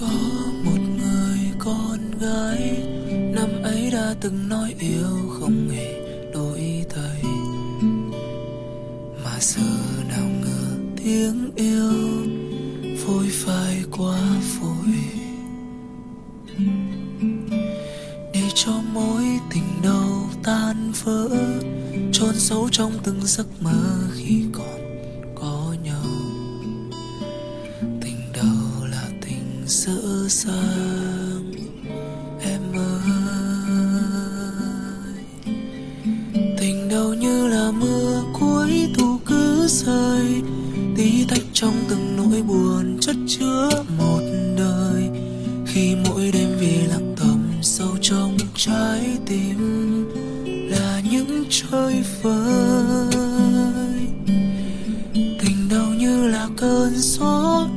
có một người con gái, năm ấy đã từng nói yêu không hề đổi thay. Mà giờ nào ngờ tiếng yêu phôi phai quá phôi. Để cho mối tình đầu tan vỡ, chôn sâu trong từng giấc mơ khi còn dở em ơi, tình đâu như là mưa cuối thu cứ rơi, tí tách trong từng nỗi buồn chất chứa một đời. Khi mỗi đêm vì lặng thầm sâu trong trái tim là những chơi vơi tình đâu như là cơn gió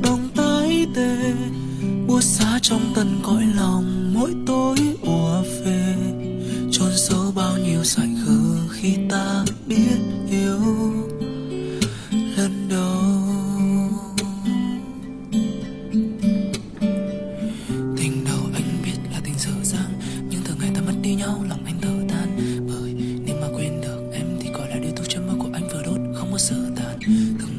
tối ùa về. Chôn sâu bao nhiêu dại khờ khi ta biết yêu lần đầu. Tình đầu anh biết là tình dở dang, nhưng từ ngày ta mất đi nhau, lòng anh thở than. Bởi nếu mà quên được em thì có lẽ điều thuốc chấm mơ của anh vừa đốt không có sợ tàn từng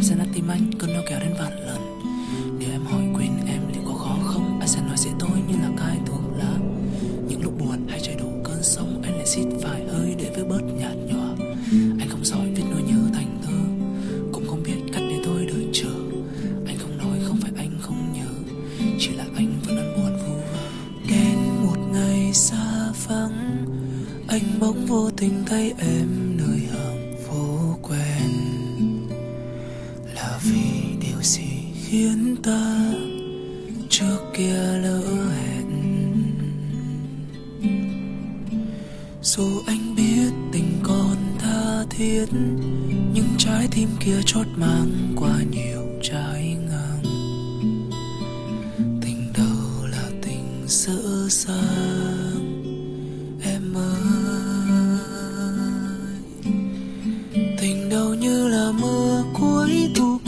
em sẽ là tim anh cơn đau kéo đến vạn lần. Nếu em hỏi quên em liệu có khó không anh sẽ nói dễ thôi như là cai thuốc lá những lúc buồn hay trời đổ cơn sóng, anh lại xít vài hơi để với bớt nhạt nhòa. Anh không giỏi viết nỗi nhớ thành thơ, cũng không biết cách để tôi đợi chờ. Anh không nói không phải anh không nhớ, chỉ là anh vẫn đang buồn vu vơ. Đến một ngày xa vắng, anh bỗng vô tình thấy em vì điều gì khiến ta trước kia lỡ hẹn? Dù anh biết tình còn tha thiết, nhưng trái tim kia chót mang qua nhiều trái ngang. Tình đầu là tình dở dang em ơi. Tình đầu như là mưa cuối thu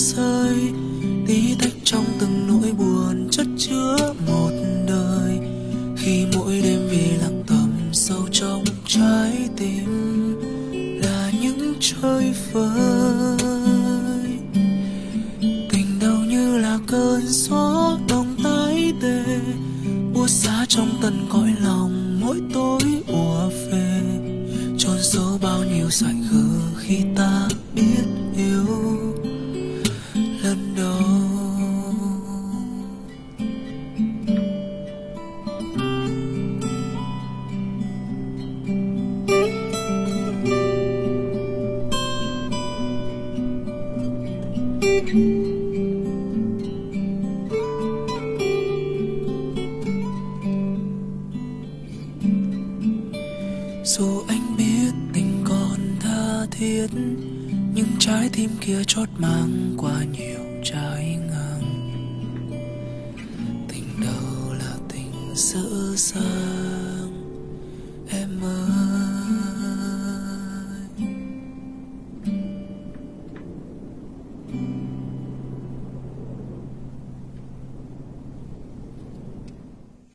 rơi, tí tách trong từng nỗi buồn chất chứa một đời. Khi mỗi đêm về lặng thầm sâu trong trái tim là những chơi vơi tình đau như là cơn gió đông tái tê, buốt giá trong tận cõi lòng mỗi tối ùa về. Chôn sâu bao nhiêu dại khờ khi ta dù anh biết tình còn tha thiết, nhưng trái tim kia chót mang qua nhiều trái ngang. Tình đầu là tình dở dang em ơi.